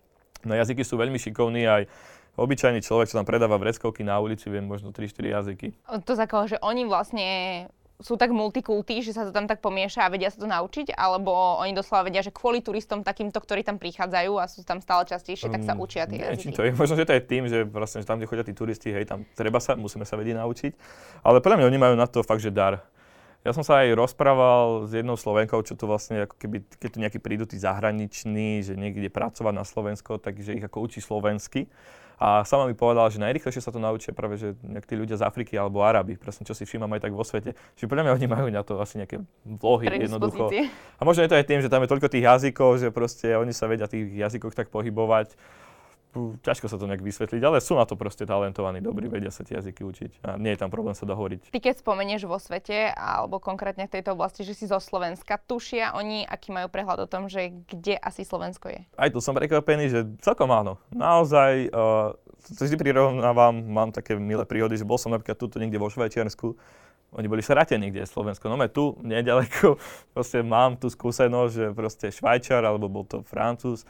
na jazyky sú veľmi šikovní aj obyčajný človek, čo tam predáva vreckovky na ulici, viem možno 3-4 jazyky. To zakoho, že oni vlastne sú tak multikulty, že sa to tam tak pomieša a vedia sa to naučiť, alebo oni doslova vedia, že kvôli turistom takýmto, ktorí tam prichádzajú a sú tam stále častejšie, um, tak sa mm, učia tie jazyky. to je, možno, že to je tým, že vlastne že tam, kde chodia tí turisti, hej, tam treba sa, musíme sa vedieť naučiť, ale podľa mňa oni majú na to fakt, že dar. Ja som sa aj rozprával s jednou Slovenkou, čo tu vlastne, ako keby, keď tu nejakí prídu tí zahraniční, že niekde pracovať na Slovensko, takže ich ako učí slovensky. A sama mi povedala, že najrychlejšie sa to naučia práve že tí ľudia z Afriky alebo Araby, presne čo si všímam aj tak vo svete. Čiže podľa mňa oni majú na to asi nejaké vlohy jednoducho. A možno je to aj tým, že tam je toľko tých jazykov, že proste oni sa vedia tých jazykoch tak pohybovať ťažko sa to nejak vysvetliť, ale sú na to proste talentovaní, dobrí, vedia sa tie jazyky učiť a nie je tam problém sa dohovoriť. Ty keď spomenieš vo svete, alebo konkrétne v tejto oblasti, že si zo Slovenska, tušia oni, aký majú prehľad o tom, že kde asi Slovensko je? Aj tu som prekvapený, že celkom áno. Naozaj, uh, to vždy prirovnávam, mám také milé príhody, že bol som napríklad tuto niekde vo Švajčiarsku, oni boli sratení, kde je Slovensko. No tu, nedaleko, proste mám tú skúsenosť, že proste Švajčar, alebo bol to Francúz,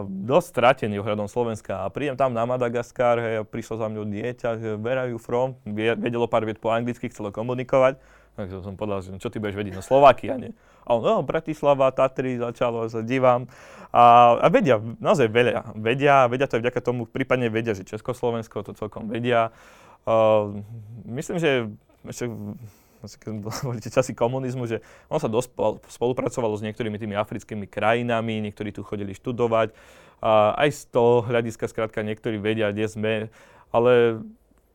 dosť stratený ohľadom Slovenska. A prídem tam na Madagaskar, hej, a prišlo za mňou dieťa, že where are you from? Vedelo pár viet po anglicky, chcelo komunikovať. Takže som povedal, že čo ty budeš vedieť? No Slovákia, nie? A on, no, Bratislava, Tatry, začalo, sa divám. A, a vedia, naozaj vedia, vedia, vedia to aj vďaka tomu, prípadne vedia, že Československo to celkom vedia. Uh, myslím, že ešte keď boli tie časy komunizmu, že on sa dosť spolupracovalo s niektorými tými africkými krajinami, niektorí tu chodili študovať. A aj z toho hľadiska skrátka niektorí vedia, kde sme, ale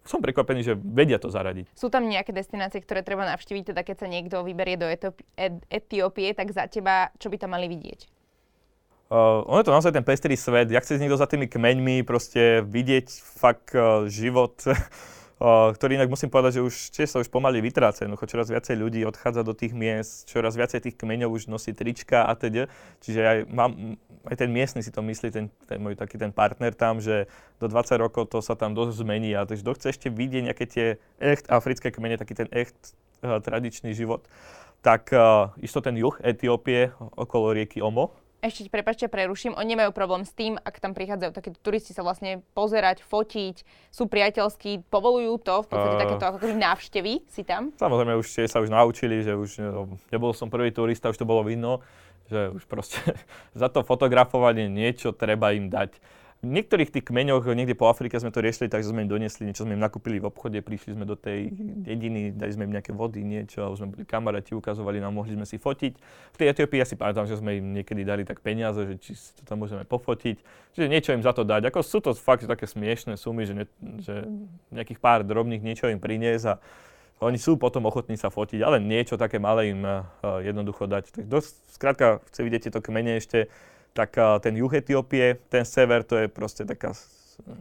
som prekvapený, že vedia to zaradiť. Sú tam nejaké destinácie, ktoré treba navštíviť, teda keď sa niekto vyberie do Etiópie, tak za teba, čo by tam mali vidieť? Uh, ono je to naozaj ten pestrý svet. Jak chce niekto za tými kmeňmi proste vidieť fakt uh, život ktorý inak musím povedať, že už tiež sa už pomaly vytráca. Jednoducho čoraz viacej ľudí odchádza do tých miest, čoraz viacej tých kmeňov už nosí trička a teda. Čiže aj, mám, aj ten miestny si to myslí, ten, ten môj taký ten partner tam, že do 20 rokov to sa tam dosť zmení. A takže kto chce ešte vidieť nejaké tie echt africké kmene, taký ten echt uh, tradičný život, tak uh, isto ten juh Etiópie okolo rieky Omo, ešte, prepačte, preruším, oni nemajú problém s tým, ak tam prichádzajú takíto turisti sa vlastne pozerať, fotiť, sú priateľskí, povolujú to, v podstate uh, takéto ako keby návštevy si tam? Samozrejme, už sa už naučili, že už no, nebol som prvý turista, už to bolo vidno, že už proste za to fotografovanie niečo treba im dať. V niektorých tých kmeňoch, niekde po Afrike sme to riešili, takže sme im doniesli, niečo sme im nakúpili v obchode, prišli sme do tej dediny, dali sme im nejaké vody, niečo, a už sme boli kamaráti, ukazovali nám, mohli sme si fotiť. V tej Etiópii ja si pamätám, že sme im niekedy dali tak peniaze, že či to tam môžeme pofotiť, čiže niečo im za to dať. Ako sú to fakt také smiešné sumy, že, ne, že nejakých pár drobných niečo im priniesť a oni sú potom ochotní sa fotiť, ale niečo také malé im uh, jednoducho dať. Tak dosť, skrátka, chce vidieť tieto kmene ešte, tak ten juh Etiópie, ten sever, to je proste taká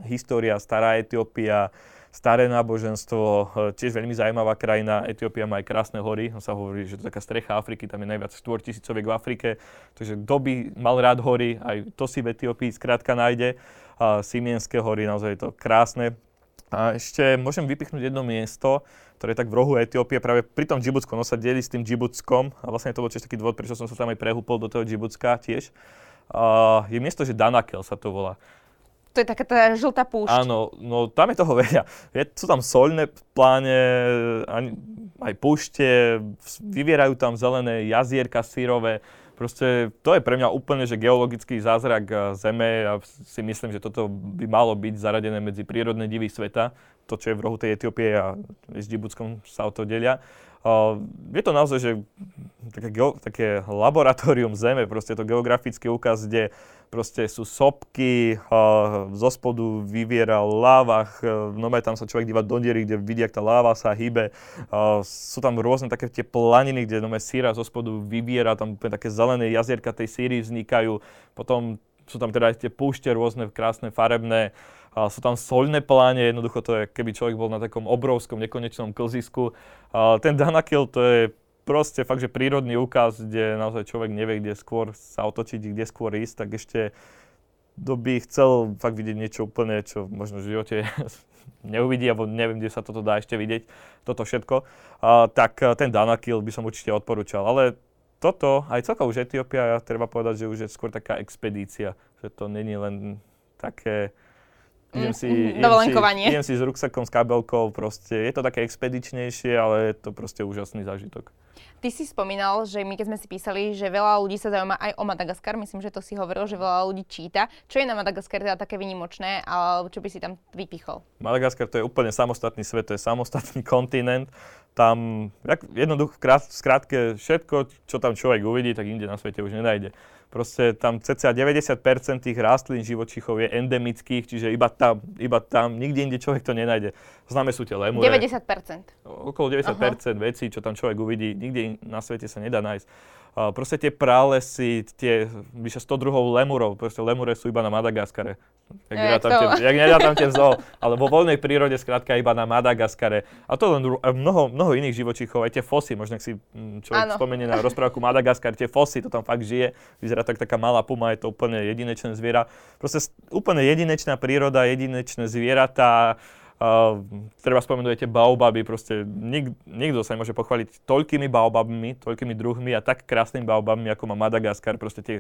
história, stará Etiópia, staré náboženstvo, e, tiež veľmi zaujímavá krajina. Etiópia má aj krásne hory, on sa hovorí, že to je taká strecha Afriky, tam je najviac 4 tisícoviek v Afrike, takže kto by mal rád hory, aj to si v Etiópii skrátka nájde. A Simienské hory, naozaj je to krásne. A ešte môžem vypichnúť jedno miesto, ktoré je tak v rohu Etiópie, práve pri tom Džibutsku, ono sa delí s tým Džibutskom a vlastne to bol tiež taký dôvod, prečo som sa tam aj prehúpol do toho Džibutska tiež. Uh, je miesto, že Danakel sa to volá. To je taká tá žltá púšť. Áno, no tam je toho veľa. Je, sú tam soľné pláne, aj púšte, vyvierajú tam zelené jazierka sírové. Proste to je pre mňa úplne, že geologický zázrak eh, Zeme a si myslím, že toto by malo byť zaradené medzi prírodné divy sveta. To, čo je v rohu tej Etiópie a s Džibutskom sa o to delia. Uh, je to naozaj, že také, geo, také laboratórium Zeme, proste to geografický úkaz, kde proste sú sopky, zo spodu vyviera láva, no tam sa človek díva do diery, kde vidí, ak tá láva sa hýbe. Sú tam rôzne také tie planiny, kde no síra zo spodu vyviera, tam také zelené jazierka tej síry vznikajú. Potom sú tam teda aj tie púšte rôzne, krásne, farebné. A sú tam solné pláne, jednoducho to je, keby človek bol na takom obrovskom, nekonečnom klzisku. A ten Danakil to je proste fakt, že prírodný úkaz, kde naozaj človek nevie, kde skôr sa otočiť, kde skôr ísť, tak ešte kto by chcel fakt vidieť niečo úplne, čo možno v živote neuvidí, alebo neviem, kde sa toto dá ešte vidieť, toto všetko, a, tak ten Danakil by som určite odporúčal. Ale toto, aj celkovo už Etiópia, treba povedať, že už je skôr taká expedícia, že to není len také idem si, mm, idem, si, idem si s ruksakom, s kabelkou, proste je to také expedičnejšie, ale je to proste úžasný zážitok. Ty si spomínal, že my keď sme si písali, že veľa ľudí sa zaujíma aj o Madagaskar, myslím, že to si hovoril, že veľa ľudí číta. Čo je na Madagaskar teda také vynimočné, alebo čo by si tam vypichol? Madagaskar to je úplne samostatný svet, to je samostatný kontinent. Tam jednoducho, v skrátke, všetko, čo tam človek uvidí, tak inde na svete už nenájde. Proste tam cca 90% tých rastlín živočichov je endemických, čiže iba tam, iba tam, nikde inde človek to nenájde. Známe sú tie lemure. 90%. Okolo 90% uh-huh. vecí, čo tam človek uvidí, nikde na svete sa nedá nájsť. Proste tie pralesy, tie vyše 100 druhov lemurov, proste lemure sú iba na Madagaskare. Jak, e, tam tie, jak nerátame zoo, ale vo voľnej prírode skrátka iba na Madagaskare. A to len mnoho, mnoho iných živočíchov, aj tie fosy, možno si mm, človek ano. spomenie na rozprávku Madagaskar, tie fosy, to tam fakt žije, vyzerá tak taká malá puma, je to úplne jedinečné zviera. Proste úplne jedinečná príroda, jedinečné zvieratá, Uh, treba spomenúť tie baobaby, proste nik, nikto sa nemôže pochváliť toľkými baobabmi, toľkými druhmi a tak krásnymi baobabmi, ako má Madagaskar. Proste tie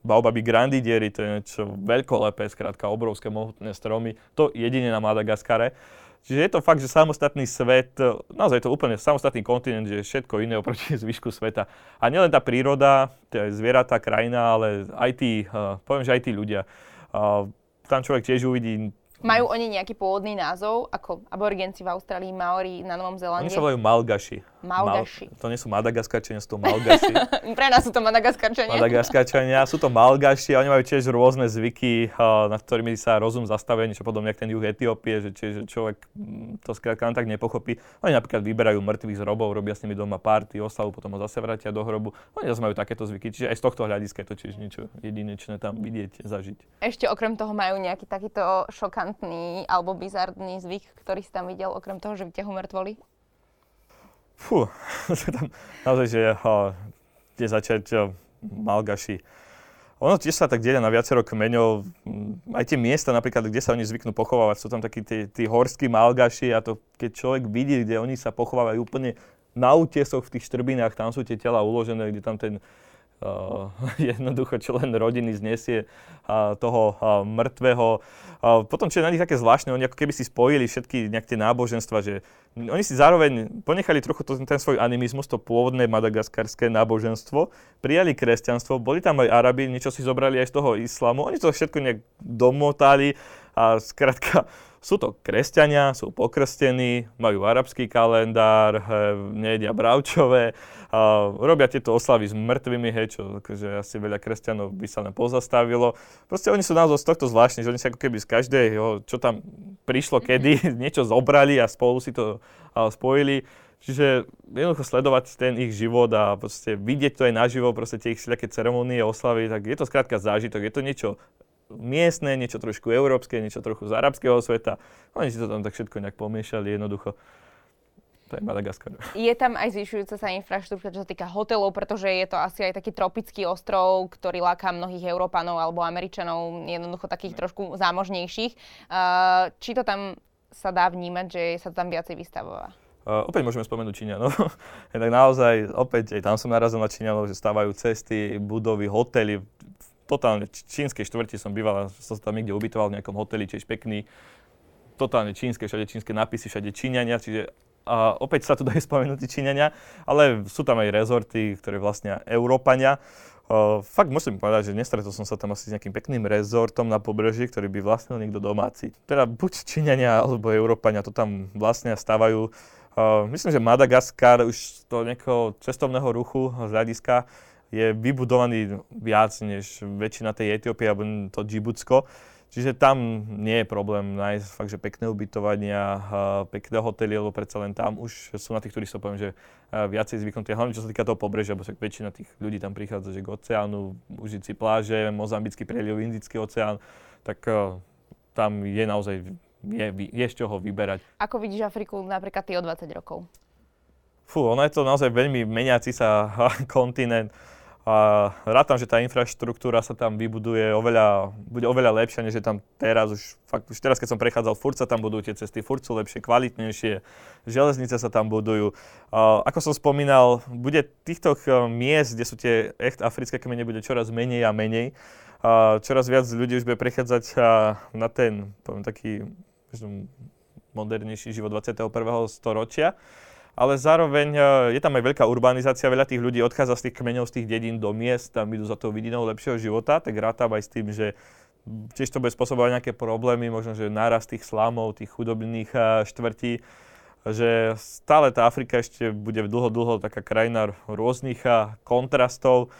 baobaby grandidiery, to je niečo veľkolepé, skrátka obrovské mohutné stromy. To jedine na Madagaskare. Čiže je to fakt, že samostatný svet, naozaj je to úplne samostatný kontinent, že je všetko iné oproti zvyšku sveta. A nielen tá príroda, tie zvieratá, krajina, ale aj tí, uh, poviem, že aj tí ľudia. Uh, tam človek tiež uvidí majú oni nejaký pôvodný názov, ako aborigenci v Austrálii, Maori na Novom Zélande? Oni sa volajú Malgaši. Malgaši. Mal, to nie sú Madagaskarčania, sú to Malgaši. Pre nás sú to Madagaskarčania. Madagaskarčania, sú to Malgaši a oni majú tiež rôzne zvyky, nad ktorými sa rozum zastavuje, niečo podobne ako ten juh Etiópie, že čiže človek mm, to skrátka len tak nepochopí. Oni napríklad vyberajú mŕtvych z hrobov, robia s nimi doma party, oslavu, potom ho zase vrátia do hrobu. Oni zase majú takéto zvyky, čiže aj z tohto hľadiska je to tiež niečo jedinečné tam vidieť, zažiť. Ešte okrem toho majú nejaký takýto šokant šokantný alebo bizardný zvyk, ktorý si tam videl, okrem toho, že vyťahu mŕtvoly? Fú, tam naozaj, že uh, kde začať uh, Malgaši. Ono tiež sa tak delia na viacero kmeňov, aj tie miesta napríklad, kde sa oni zvyknú pochovávať, sú tam takí tí, tí horskí malgaši a to keď človek vidí, kde oni sa pochovávajú úplne na útesoch v tých štrbinách, tam sú tie tela uložené, kde tam ten jednoducho, čo len rodiny znesie toho mŕtvého. Potom, čo je na nich také zvláštne, oni ako keby si spojili všetky nejaké náboženstva, že oni si zároveň ponechali trochu to, ten svoj animizmus, to pôvodné madagaskarské náboženstvo, prijali kresťanstvo, boli tam aj Arabi, niečo si zobrali aj z toho islamu, oni to všetko nejak domotali a skrátka sú to kresťania, sú pokrstení, majú arabský kalendár, nejedia bravčové, a robia tieto oslavy s mŕtvými, hej, čo akože asi veľa kresťanov by sa len pozastavilo. Proste oni sú naozaj z tohto zvláštni, že oni sa ako keby z každého, čo tam prišlo mhm. kedy, niečo zobrali a spolu si to spojili. Čiže jednoducho sledovať ten ich život a proste vidieť to aj naživo, proste tie ich všelijaké ceremonie, oslavy, tak je to skrátka zážitok, je to niečo miestne, niečo trošku európske, niečo trochu z arabského sveta. Oni si to tam tak všetko nejak pomiešali jednoducho. To je Madagaskar. Je tam aj zvyšujúca sa infraštruktúra, čo sa týka hotelov, pretože je to asi aj taký tropický ostrov, ktorý láka mnohých Európanov alebo Američanov, jednoducho takých trošku zámožnejších. Uh, či to tam sa dá vnímať, že sa tam viacej vystavová? Uh, opäť môžeme spomenúť Číňanov. tak naozaj, opäť, aj tam som narazil na Číňanov, že stávajú cesty, budovy, hotely. Totálne čínskej štvrti som býval, som sa tam niekde ubytoval v nejakom hoteli, tiež pekný. Totálne čínske, všade čínske nápisy, všade Číňania, čiže a opäť sa tu dajú spomenúť Číňania, ale sú tam aj rezorty, ktoré vlastnia Európania. Uh, fakt musím povedať, že nestretol som sa tam asi s nejakým pekným rezortom na pobreží, ktorý by vlastnil niekto domáci. Teda buď Číňania alebo Európania to tam vlastne stávajú. Uh, myslím, že Madagaskar už z toho nejakého cestovného ruchu z hľadiska je vybudovaný viac než väčšina tej Etiópie alebo to Džibutsko. Čiže tam nie je problém nájsť fakt, že pekné ubytovania, pekné hotely, lebo predsa len tam už sú na tých turistov, poviem, že viacej zvyknutí, hlavne čo sa týka toho pobrežia, lebo väčšina tých ľudí tam prichádza že k oceánu, užiť si pláže, Mozambický preliv, Indický oceán, tak tam je naozaj je, je z čoho vyberať. Ako vidíš Afriku napríklad ty o 20 rokov? Fú, ono je to naozaj veľmi meniaci sa kontinent. A rátam, že tá infraštruktúra sa tam vybuduje oveľa, bude oveľa lepšia, než je tam teraz. Už, fakt, už teraz, keď som prechádzal, furt sa tam budujú tie cesty, furt sú lepšie, kvalitnejšie, železnice sa tam budujú. A, ako som spomínal, bude týchto miest, kde sú tie echt africké kmene, bude čoraz menej a menej. A čoraz viac ľudí už bude prechádzať na ten, poviem, taký modernejší život 21. storočia ale zároveň e, je tam aj veľká urbanizácia, veľa tých ľudí odchádza z tých kmeňov, z tých dedín do miest, tam idú za tou vidinou lepšieho života, tak rátam aj s tým, že tiež to bude spôsobovať nejaké problémy, možno, že náraz tých slámov, tých chudobných e, štvrtí, že stále tá Afrika ešte bude dlho, dlho taká krajina rôznych e, kontrastov,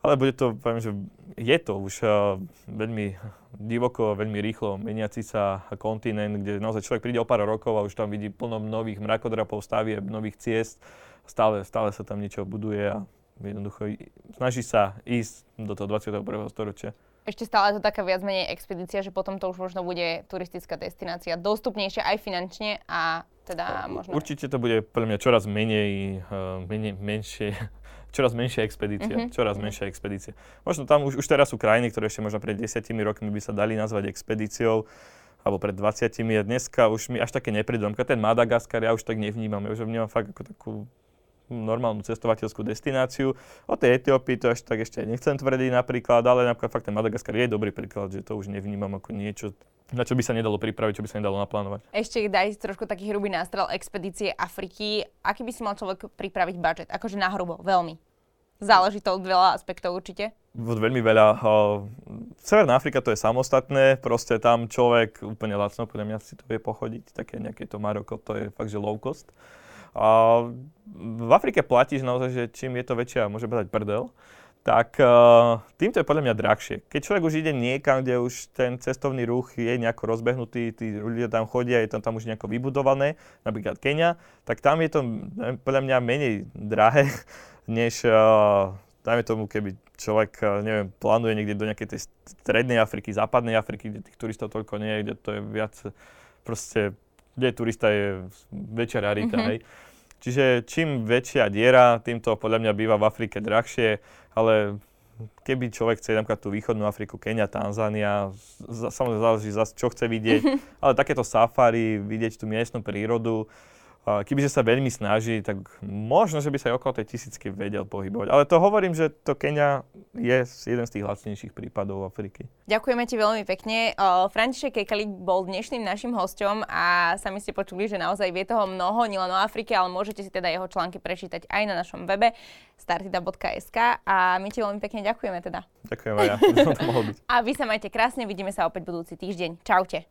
ale bude to, poviem, že je to už uh, veľmi divoko, veľmi rýchlo meniaci sa kontinent, kde naozaj človek príde o pár rokov a už tam vidí plno nových mrakodrapov, stavieb, nových ciest. Stále, stále sa tam niečo buduje a jednoducho snaží sa ísť do toho 21. storočia. Ešte stále to taká viac menej expedícia, že potom to už možno bude turistická destinácia dostupnejšia aj finančne a teda možno... Určite to bude pre mňa čoraz menej, uh, menej menšie čoraz menšia expedícia, mm-hmm. čoraz menšia expedícia. Možno tam už, už teraz sú krajiny, ktoré ešte možno pred desiatimi rokmi by sa dali nazvať expedíciou, alebo pred 20 a dneska už mi až také neprídu. Ten Madagaskar ja už tak nevnímam, ja už ho vnímam fakt ako takú normálnu cestovateľskú destináciu. O tej Etiópii to až tak ešte nechcem tvrdiť napríklad, ale napríklad fakt ten Madagaskar je dobrý príklad, že to už nevnímam ako niečo, na čo by sa nedalo pripraviť, čo by sa nedalo naplánovať. Ešte daj trošku taký hrubý nástrel expedície Afriky. Aký by si mal človek pripraviť budget? Akože na hrubo, veľmi. Záleží to od veľa aspektov určite. Veľmi veľa. Severná Afrika to je samostatné, proste tam človek úplne lacno, podľa mňa si to vie pochodiť, také nejaké to Maroko, to je fakt, že low cost. A v Afrike platíš naozaj, že čím je to väčšia, môže byť prdel, tak uh, týmto je podľa mňa drahšie. Keď človek už ide niekam, kde už ten cestovný ruch je nejako rozbehnutý, tí ľudia tam chodia, je to tam už nejako vybudované, napríklad Kenia, tak tam je to podľa mňa menej drahé, než uh, dajme tomu, keby človek, uh, neviem, plánuje niekde do nejakej tej strednej Afriky, západnej Afriky, kde tých turistov toľko nie je, kde to je viac proste kde turista je väčšia rarita, mm-hmm. hej. Čiže čím väčšia diera, tým to podľa mňa býva v Afrike drahšie, ale keby človek chce napríklad tú východnú Afriku, Kenia, Tanzánia, samozrejme záleží čo chce vidieť, ale takéto safari, vidieť tú miestnu prírodu, Keby sa veľmi snaží, tak možno, že by sa aj okolo tej tisícky vedel pohybovať. Ale to hovorím, že to Kenia je jeden z tých lacnejších prípadov Afriky. Ďakujeme ti veľmi pekne. František Kekalik bol dnešným našim hostom a sami ste počuli, že naozaj vie toho mnoho, nielen o Afrike, ale môžete si teda jeho články prečítať aj na našom webe startida.sk a my ti veľmi pekne ďakujeme teda. Ďakujem aj ja, to mohol byť. A vy sa majte krásne, vidíme sa opäť budúci týždeň. Čaute.